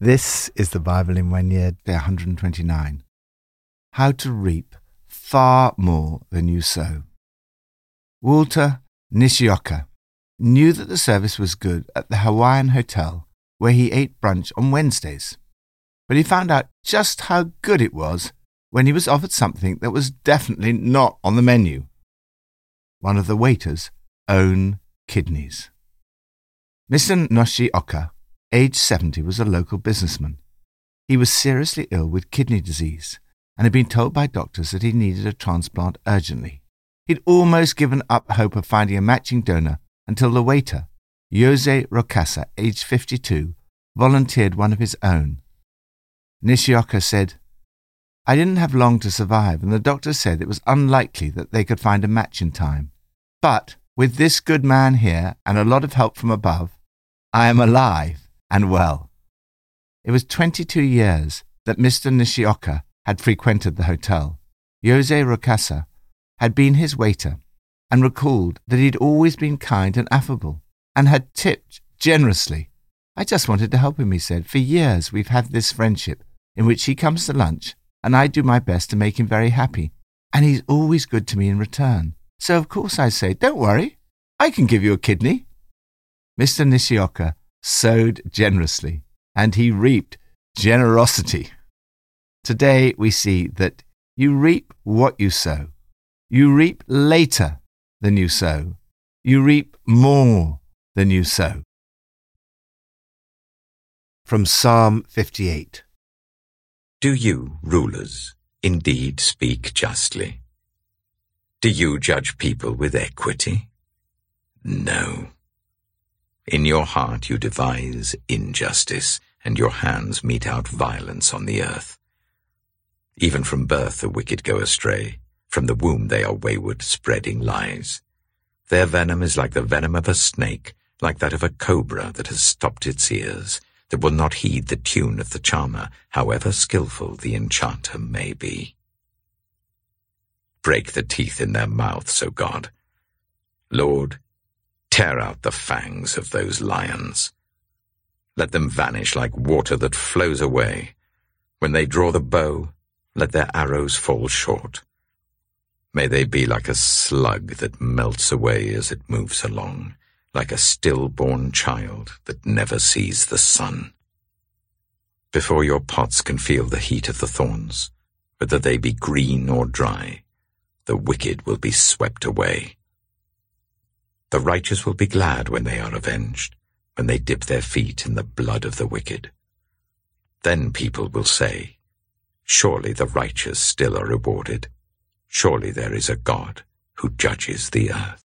This is the Bible in one year, day 129. How to reap far more than you sow. Walter Nishioka knew that the service was good at the Hawaiian Hotel where he ate brunch on Wednesdays. But he found out just how good it was when he was offered something that was definitely not on the menu. One of the waiters' own kidneys. Mr. Nishioka aged 70, was a local businessman. He was seriously ill with kidney disease and had been told by doctors that he needed a transplant urgently. He'd almost given up hope of finding a matching donor until the waiter, Jose Rocasa, aged 52, volunteered one of his own. Nishioka said, I didn't have long to survive, and the doctor said it was unlikely that they could find a match in time. But with this good man here and a lot of help from above, I am alive and well. It was 22 years that Mr. Nishioka had frequented the hotel. Jose Rocasa had been his waiter and recalled that he'd always been kind and affable and had tipped generously. I just wanted to help him, he said. For years we've had this friendship in which he comes to lunch and I do my best to make him very happy. And he's always good to me in return. So of course I say, don't worry, I can give you a kidney. Mr. Nishioka sowed generously, and he reaped generosity. Today we see that you reap what you sow. You reap later than you sow. You reap more than you sow. From Psalm 58 Do you, rulers, indeed speak justly? Do you judge people with equity? No. In your heart you devise injustice, and your hands mete out violence on the earth. Even from birth the wicked go astray. From the womb they are wayward, spreading lies. Their venom is like the venom of a snake, like that of a cobra that has stopped its ears, that will not heed the tune of the charmer, however skilful the enchanter may be. Break the teeth in their mouths, O God. Lord, Tear out the fangs of those lions. Let them vanish like water that flows away. When they draw the bow, let their arrows fall short. May they be like a slug that melts away as it moves along, like a stillborn child that never sees the sun. Before your pots can feel the heat of the thorns, whether they be green or dry, the wicked will be swept away. The righteous will be glad when they are avenged, when they dip their feet in the blood of the wicked. Then people will say, Surely the righteous still are rewarded. Surely there is a God who judges the earth.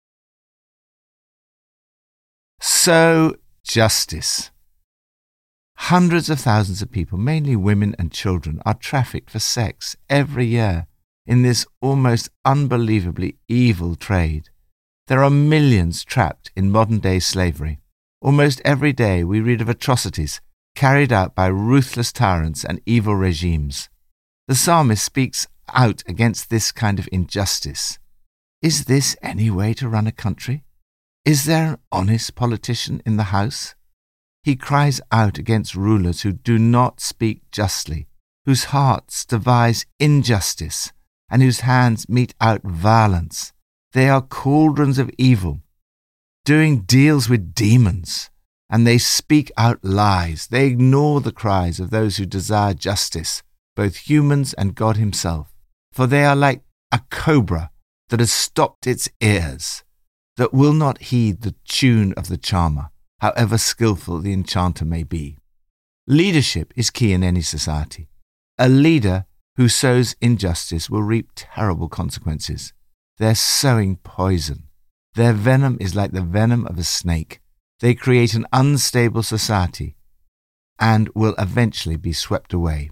So, justice. Hundreds of thousands of people, mainly women and children, are trafficked for sex every year in this almost unbelievably evil trade. There are millions trapped in modern day slavery. Almost every day we read of atrocities carried out by ruthless tyrants and evil regimes. The psalmist speaks out against this kind of injustice. Is this any way to run a country? Is there an honest politician in the House? He cries out against rulers who do not speak justly, whose hearts devise injustice, and whose hands mete out violence. They are cauldrons of evil, doing deals with demons, and they speak out lies. They ignore the cries of those who desire justice, both humans and God Himself, for they are like a cobra that has stopped its ears, that will not heed the tune of the charmer, however skilful the enchanter may be. Leadership is key in any society. A leader who sows injustice will reap terrible consequences. They're sowing poison. Their venom is like the venom of a snake. They create an unstable society and will eventually be swept away.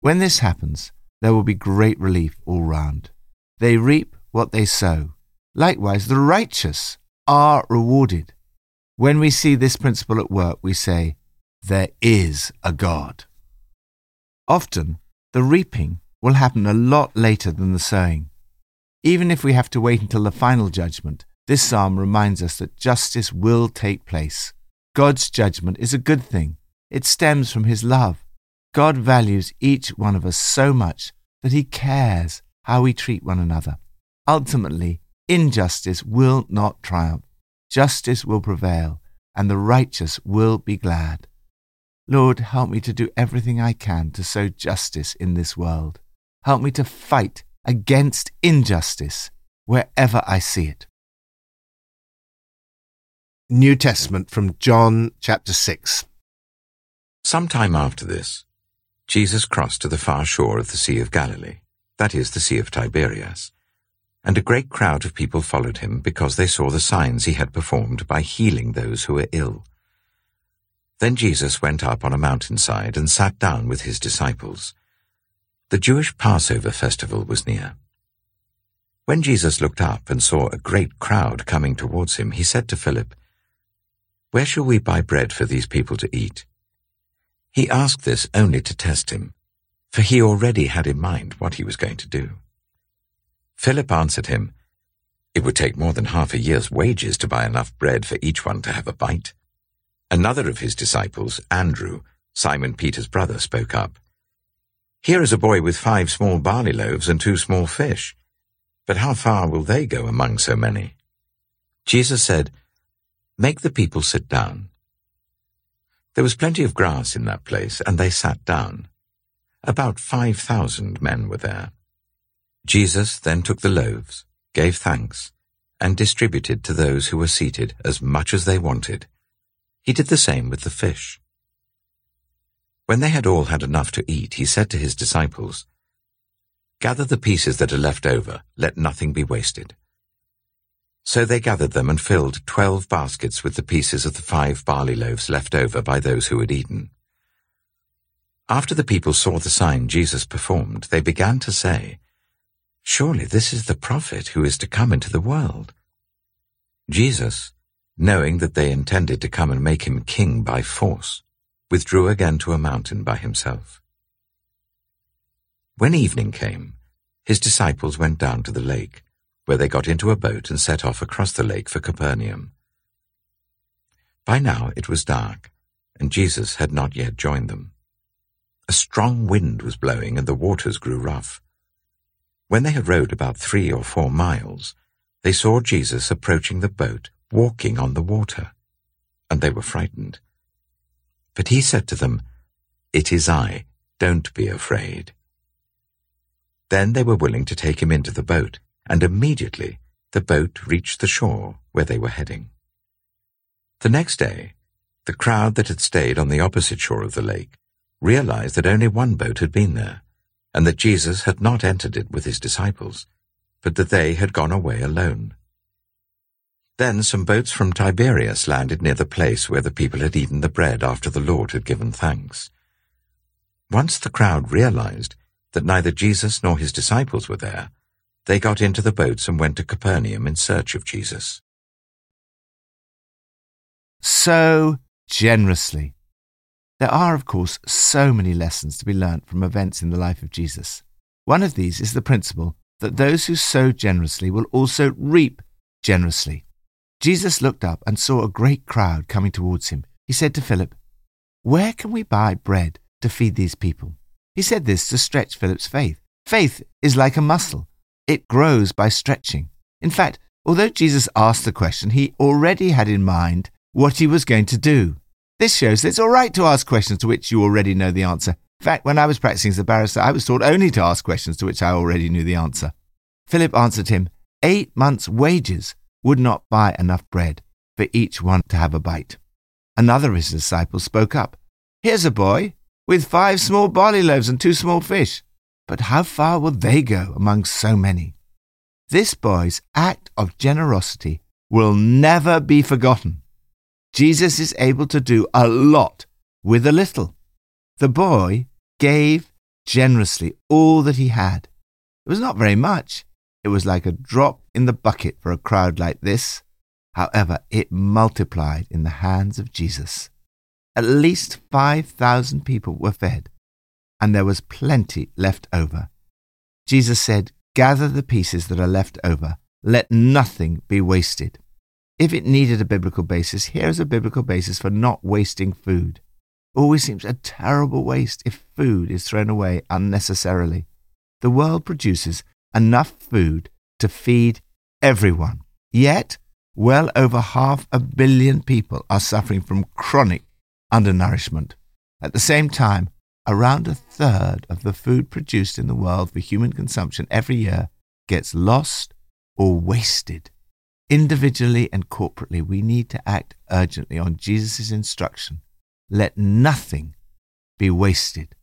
When this happens, there will be great relief all round. They reap what they sow. Likewise, the righteous are rewarded. When we see this principle at work, we say, There is a God. Often, the reaping will happen a lot later than the sowing. Even if we have to wait until the final judgment, this psalm reminds us that justice will take place. God's judgment is a good thing, It stems from His love. God values each one of us so much that He cares how we treat one another. Ultimately, injustice will not triumph. Justice will prevail, and the righteous will be glad. Lord, help me to do everything I can to sow justice in this world. Help me to fight against injustice wherever I see it. New Testament from John chapter 6. Some time after this, Jesus crossed to the far shore of the Sea of Galilee, that is, the Sea of Tiberias, and a great crowd of people followed him because they saw the signs he had performed by healing those who were ill. Then Jesus went up on a mountainside and sat down with his disciples. The Jewish Passover festival was near. When Jesus looked up and saw a great crowd coming towards him, he said to Philip, Where shall we buy bread for these people to eat? He asked this only to test him, for he already had in mind what he was going to do. Philip answered him, It would take more than half a year's wages to buy enough bread for each one to have a bite. Another of his disciples, Andrew, Simon Peter's brother, spoke up. Here is a boy with five small barley loaves and two small fish. But how far will they go among so many? Jesus said, Make the people sit down. There was plenty of grass in that place, and they sat down. About five thousand men were there. Jesus then took the loaves, gave thanks, and distributed to those who were seated as much as they wanted. He did the same with the fish. When they had all had enough to eat, he said to his disciples, Gather the pieces that are left over, let nothing be wasted. So they gathered them and filled twelve baskets with the pieces of the five barley loaves left over by those who had eaten. After the people saw the sign Jesus performed, they began to say, Surely this is the prophet who is to come into the world. Jesus, knowing that they intended to come and make him king by force, withdrew again to a mountain by himself. When evening came, his disciples went down to the lake, where they got into a boat and set off across the lake for Capernaum. By now it was dark, and Jesus had not yet joined them. A strong wind was blowing and the waters grew rough. When they had rowed about three or four miles, they saw Jesus approaching the boat walking on the water, and they were frightened. But he said to them, It is I, don't be afraid. Then they were willing to take him into the boat, and immediately the boat reached the shore where they were heading. The next day, the crowd that had stayed on the opposite shore of the lake realized that only one boat had been there, and that Jesus had not entered it with his disciples, but that they had gone away alone. Then some boats from Tiberias landed near the place where the people had eaten the bread after the Lord had given thanks. Once the crowd realized that neither Jesus nor his disciples were there, they got into the boats and went to Capernaum in search of Jesus. So generously. There are, of course, so many lessons to be learnt from events in the life of Jesus. One of these is the principle that those who sow generously will also reap generously. Jesus looked up and saw a great crowd coming towards him. He said to Philip, Where can we buy bread to feed these people? He said this to stretch Philip's faith. Faith is like a muscle. It grows by stretching. In fact, although Jesus asked the question, he already had in mind what he was going to do. This shows that it's all right to ask questions to which you already know the answer. In fact, when I was practicing as a barrister, I was taught only to ask questions to which I already knew the answer. Philip answered him, Eight months' wages would not buy enough bread for each one to have a bite. Another of his disciples spoke up. Here's a boy with five small barley loaves and two small fish. But how far will they go among so many? This boy's act of generosity will never be forgotten. Jesus is able to do a lot with a little. The boy gave generously all that he had. It was not very much, it was like a drop in the bucket for a crowd like this. However, it multiplied in the hands of Jesus. At least 5,000 people were fed, and there was plenty left over. Jesus said, Gather the pieces that are left over. Let nothing be wasted. If it needed a biblical basis, here is a biblical basis for not wasting food. Oh, always seems a terrible waste if food is thrown away unnecessarily. The world produces enough food to feed everyone. Yet, well over half a billion people are suffering from chronic undernourishment. At the same time, around a third of the food produced in the world for human consumption every year gets lost or wasted. Individually and corporately, we need to act urgently on Jesus' instruction let nothing be wasted.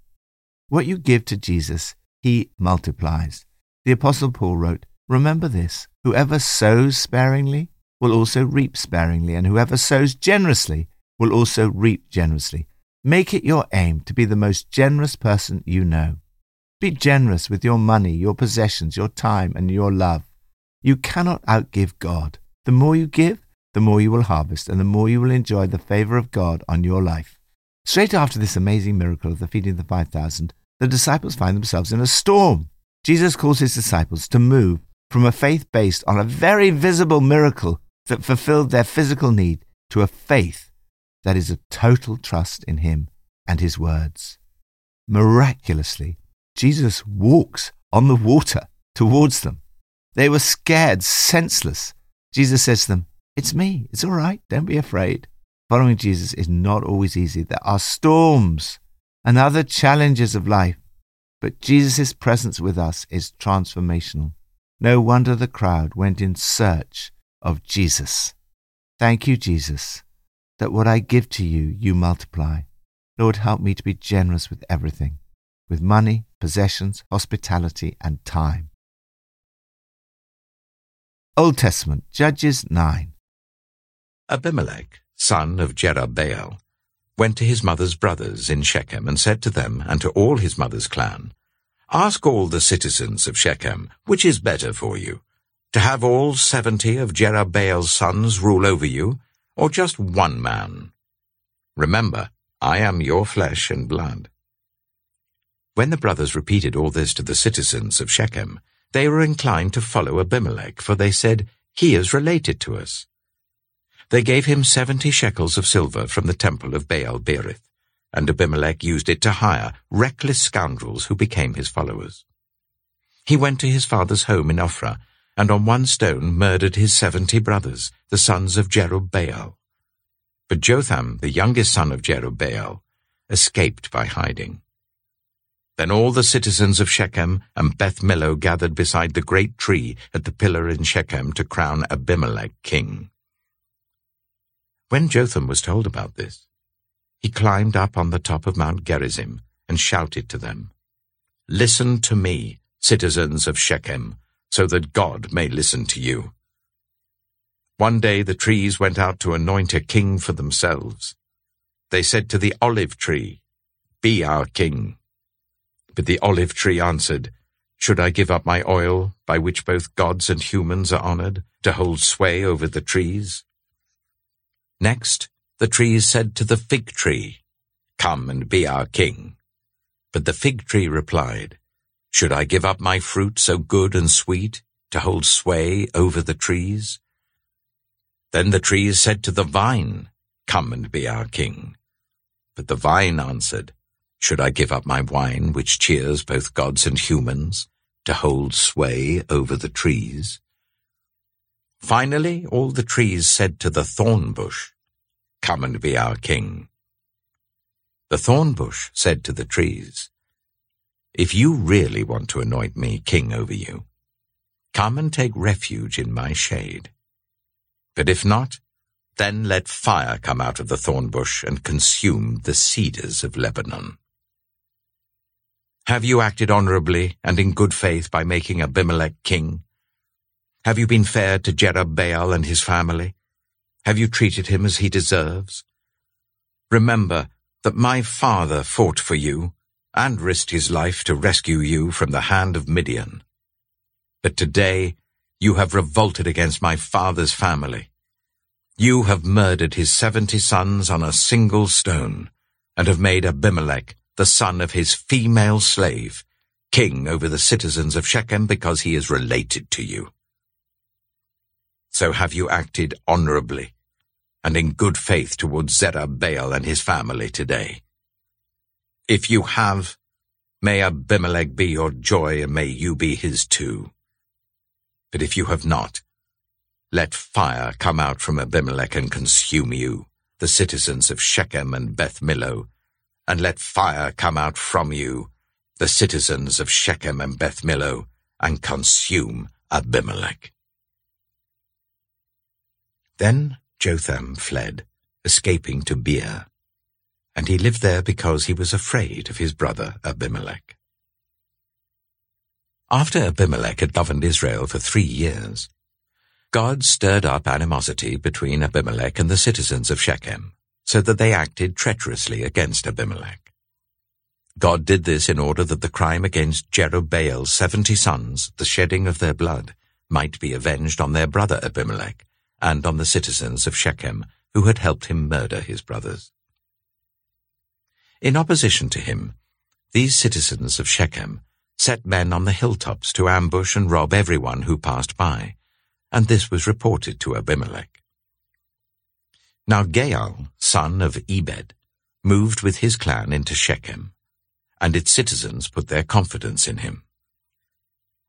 What you give to Jesus, he multiplies. The Apostle Paul wrote, Remember this whoever sows sparingly will also reap sparingly, and whoever sows generously will also reap generously. Make it your aim to be the most generous person you know. Be generous with your money, your possessions, your time, and your love. You cannot outgive God. The more you give, the more you will harvest, and the more you will enjoy the favor of God on your life. Straight after this amazing miracle of the feeding of the 5,000, the disciples find themselves in a storm. Jesus calls his disciples to move from a faith based on a very visible miracle that fulfilled their physical need to a faith that is a total trust in him and his words. Miraculously, Jesus walks on the water towards them. They were scared, senseless. Jesus says to them, It's me. It's all right. Don't be afraid. Following Jesus is not always easy. There are storms and other challenges of life, but Jesus' presence with us is transformational. No wonder the crowd went in search of Jesus. Thank you, Jesus, that what I give to you, you multiply. Lord, help me to be generous with everything, with money, possessions, hospitality, and time. Old Testament, Judges 9. Abimelech, son of Jerubbaal, went to his mother's brothers in Shechem and said to them and to all his mother's clan, Ask all the citizens of Shechem, which is better for you, to have all seventy of Jerubbaal's sons rule over you, or just one man? Remember, I am your flesh and blood. When the brothers repeated all this to the citizens of Shechem, they were inclined to follow Abimelech, for they said, He is related to us. They gave him seventy shekels of silver from the temple of Baal Berith, and Abimelech used it to hire reckless scoundrels who became his followers. He went to his father's home in Ophrah, and on one stone murdered his seventy brothers, the sons of Jerubbaal. But Jotham, the youngest son of Jerubbaal, escaped by hiding. Then all the citizens of Shechem and Beth Millo gathered beside the great tree at the pillar in Shechem to crown Abimelech king. When Jotham was told about this, he climbed up on the top of Mount Gerizim and shouted to them, Listen to me, citizens of Shechem, so that God may listen to you. One day the trees went out to anoint a king for themselves. They said to the olive tree, Be our king. But the olive tree answered, Should I give up my oil, by which both gods and humans are honored, to hold sway over the trees? Next, the trees said to the fig tree, Come and be our king. But the fig tree replied, Should I give up my fruit so good and sweet, to hold sway over the trees? Then the trees said to the vine, Come and be our king. But the vine answered, should I give up my wine, which cheers both gods and humans, to hold sway over the trees? Finally, all the trees said to the thorn bush, Come and be our king. The thorn bush said to the trees, If you really want to anoint me king over you, come and take refuge in my shade. But if not, then let fire come out of the thorn bush and consume the cedars of Lebanon. Have you acted honorably and in good faith by making Abimelech king? Have you been fair to Jerubbaal and his family? Have you treated him as he deserves? Remember that my father fought for you and risked his life to rescue you from the hand of Midian. But today you have revolted against my father's family. You have murdered his seventy sons on a single stone and have made Abimelech the son of his female slave, king over the citizens of Shechem because he is related to you. So have you acted honorably and in good faith towards Jerubbaal and his family today. If you have, may Abimelech be your joy, and may you be his too. But if you have not, let fire come out from Abimelech and consume you, the citizens of Shechem and Beth Millo, and let fire come out from you, the citizens of Shechem and Beth Millo, and consume Abimelech. Then Jotham fled, escaping to Beer, and he lived there because he was afraid of his brother Abimelech. After Abimelech had governed Israel for three years, God stirred up animosity between Abimelech and the citizens of Shechem, so that they acted treacherously against Abimelech. God did this in order that the crime against Jerubbaal's seventy sons, the shedding of their blood, might be avenged on their brother Abimelech and on the citizens of Shechem who had helped him murder his brothers. In opposition to him, these citizens of Shechem set men on the hilltops to ambush and rob everyone who passed by, and this was reported to Abimelech. Now Gaal, son of Ebed, moved with his clan into Shechem, and its citizens put their confidence in him.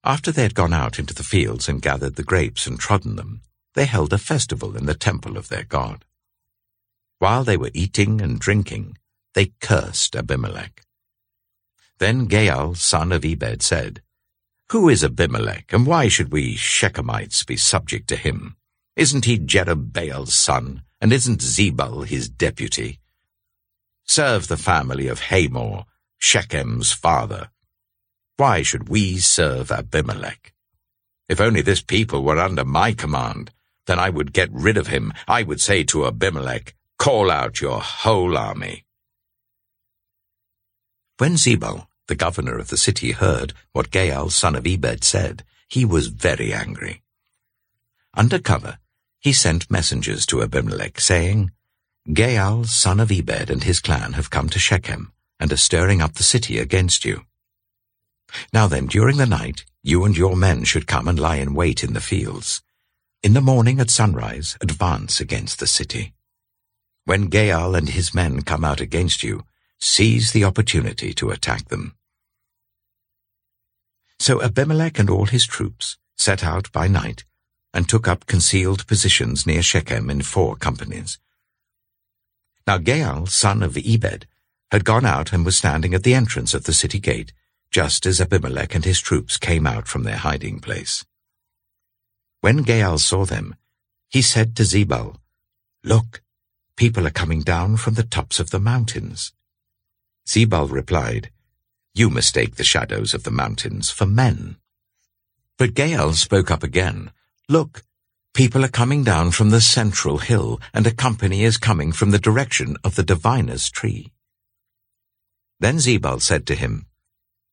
After they had gone out into the fields and gathered the grapes and trodden them, they held a festival in the temple of their god. While they were eating and drinking, they cursed Abimelech. Then Gaal, son of Ebed, said, Who is Abimelech, and why should we Shechemites be subject to him? Isn't he Jerubbaal's son, and isn't Zebul his deputy? Serve the family of Hamor, Shechem's father. Why should we serve Abimelech? If only this people were under my command, then I would get rid of him. I would say to Abimelech, Call out your whole army. When Zebul, the governor of the city, heard what Gaal, son of Ebed, said, he was very angry. Under cover, he sent messengers to Abimelech, saying, Gaal, son of Ebed, and his clan have come to Shechem, and are stirring up the city against you. Now then, during the night, you and your men should come and lie in wait in the fields. In the morning at sunrise, advance against the city. When Gaal and his men come out against you, seize the opportunity to attack them. So Abimelech and all his troops set out by night and took up concealed positions near Shechem in four companies. Now Gaal, son of Ebed, had gone out and was standing at the entrance of the city gate, just as Abimelech and his troops came out from their hiding place. When Gaal saw them, he said to Zebul, Look, people are coming down from the tops of the mountains. Zebul replied, You mistake the shadows of the mountains for men. But Gaal spoke up again, Look, people are coming down from the central hill, and a company is coming from the direction of the diviner's tree. Then Zebul said to him,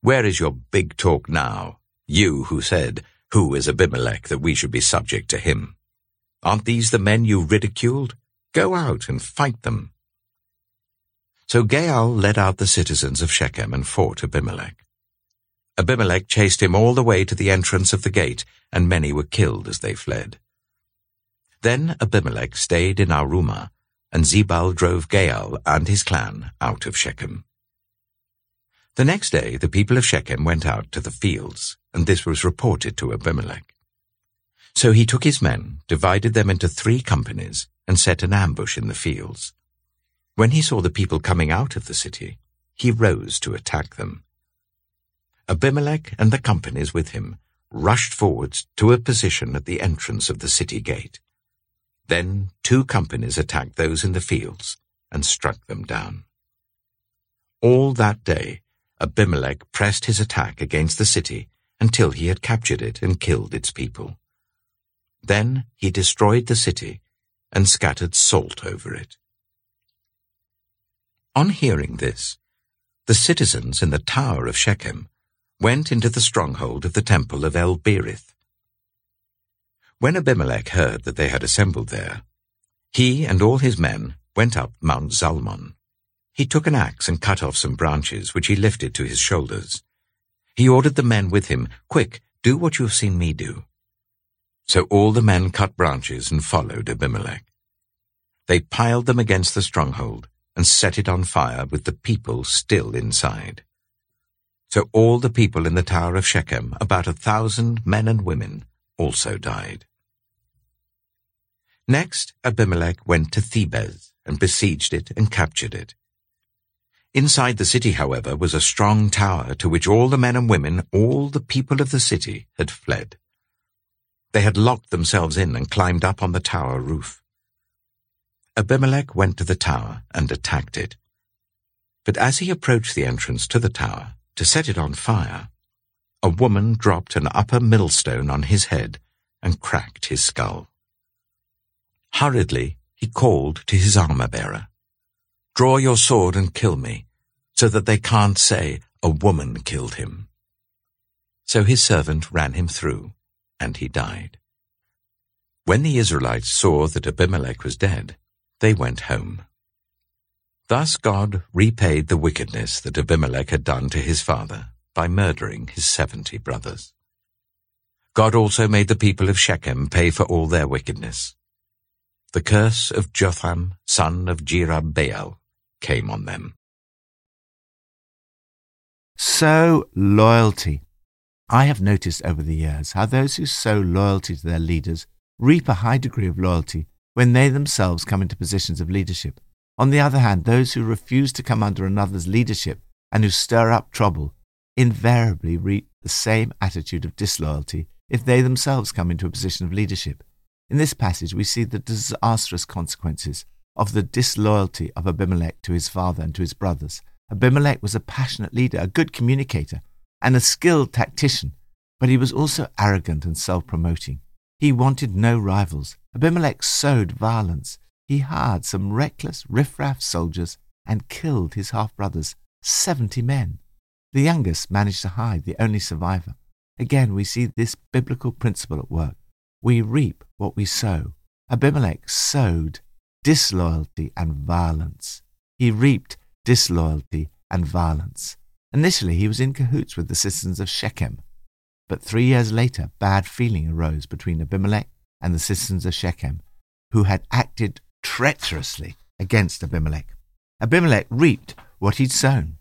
Where is your big talk now, you who said, who is Abimelech that we should be subject to him? Aren't these the men you ridiculed? Go out and fight them. So Gaal led out the citizens of Shechem and fought Abimelech. Abimelech chased him all the way to the entrance of the gate, and many were killed as they fled. Then Abimelech stayed in Arumah, and Zebul drove Gaal and his clan out of Shechem. The next day the people of Shechem went out to the fields, and this was reported to Abimelech. So he took his men, divided them into three companies, and set an ambush in the fields. When he saw the people coming out of the city, he rose to attack them. Abimelech and the companies with him rushed forwards to a position at the entrance of the city gate. Then two companies attacked those in the fields and struck them down. All that day, Abimelech pressed his attack against the city until he had captured it and killed its people. Then he destroyed the city and scattered salt over it. On hearing this, the citizens in the tower of Shechem went into the stronghold of the temple of El. When Abimelech heard that they had assembled there, he and all his men went up Mount Zalmon. He took an axe and cut off some branches, which he lifted to his shoulders. He ordered the men with him, Quick, do what you have seen me do. So all the men cut branches and followed Abimelech. They piled them against the stronghold and set it on fire with the people still inside. So all the people in the tower of Shechem, about a thousand men and women, also died. Next, Abimelech went to Thebez and besieged it and captured it. Inside the city, however, was a strong tower to which all the men and women, all the people of the city, had fled. They had locked themselves in and climbed up on the tower roof. Abimelech went to the tower and attacked it. But as he approached the entrance to the tower to set it on fire, a woman dropped an upper millstone on his head and cracked his skull. Hurriedly, he called to his armor-bearer, Draw your sword and kill me, so that they can't say a woman killed him. So his servant ran him through, and he died. When the Israelites saw that Abimelech was dead, they went home. Thus God repaid the wickedness that Abimelech had done to his father by murdering his seventy brothers. God also made the people of Shechem pay for all their wickedness. The curse of Jotham, son of Jerubbaal, came on them. So, loyalty. I have noticed over the years how those who sow loyalty to their leaders reap a high degree of loyalty when they themselves come into positions of leadership. On the other hand, those who refuse to come under another's leadership and who stir up trouble invariably reap the same attitude of disloyalty if they themselves come into a position of leadership. In this passage, we see the disastrous consequences of the disloyalty of Abimelech to his father and to his brothers. Abimelech was a passionate leader, a good communicator, and a skilled tactician, but he was also arrogant and self promoting. He wanted no rivals. Abimelech sowed violence. He hired some reckless riffraff soldiers and killed his half brothers, seventy men. The youngest managed to hide, the only survivor. Again, we see this biblical principle at work. We reap what we sow. Abimelech sowed disloyalty and violence. He reaped disloyalty and violence. Initially, he was in cahoots with the citizens of Shechem, but three years later, bad feeling arose between Abimelech and the citizens of Shechem, who had acted treacherously against Abimelech. Abimelech reaped what he'd sown.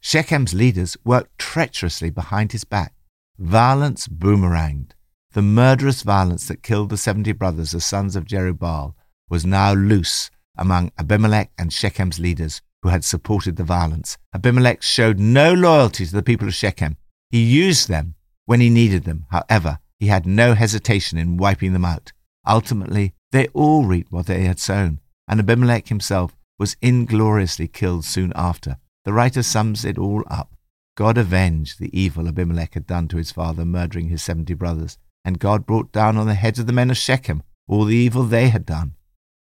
Shechem's leaders worked treacherously behind his back. Violence boomeranged. The murderous violence that killed the seventy brothers, the sons of Jerubbaal, was now loose among Abimelech and Shechem's leaders who had supported the violence. Abimelech showed no loyalty to the people of Shechem. He used them when he needed them. However, he had no hesitation in wiping them out. Ultimately, they all reaped what they had sown, and Abimelech himself was ingloriously killed soon after. The writer sums it all up. God avenged the evil Abimelech had done to his father, murdering his seventy brothers, and God brought down on the heads of the men of Shechem all the evil they had done.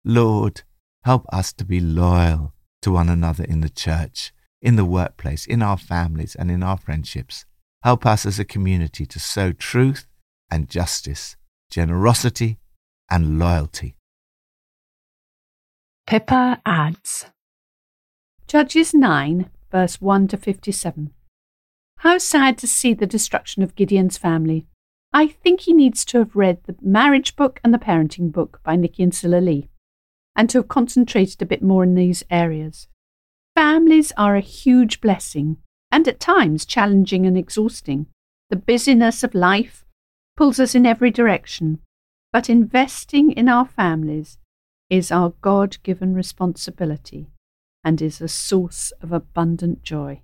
Lord, help us to be loyal to one another in the church, in the workplace, in our families, and in our friendships. Help us as a community to sow truth and justice, generosity and loyalty. Pippa adds Judges 9, verse 1 to 57. How sad to see the destruction of Gideon's family. I think he needs to have read the marriage book and the parenting book by Nicky and Sila Lee and to have concentrated a bit more in these areas. Families are a huge blessing and at times challenging and exhausting. The busyness of life pulls us in every direction, but investing in our families is our God given responsibility and is a source of abundant joy.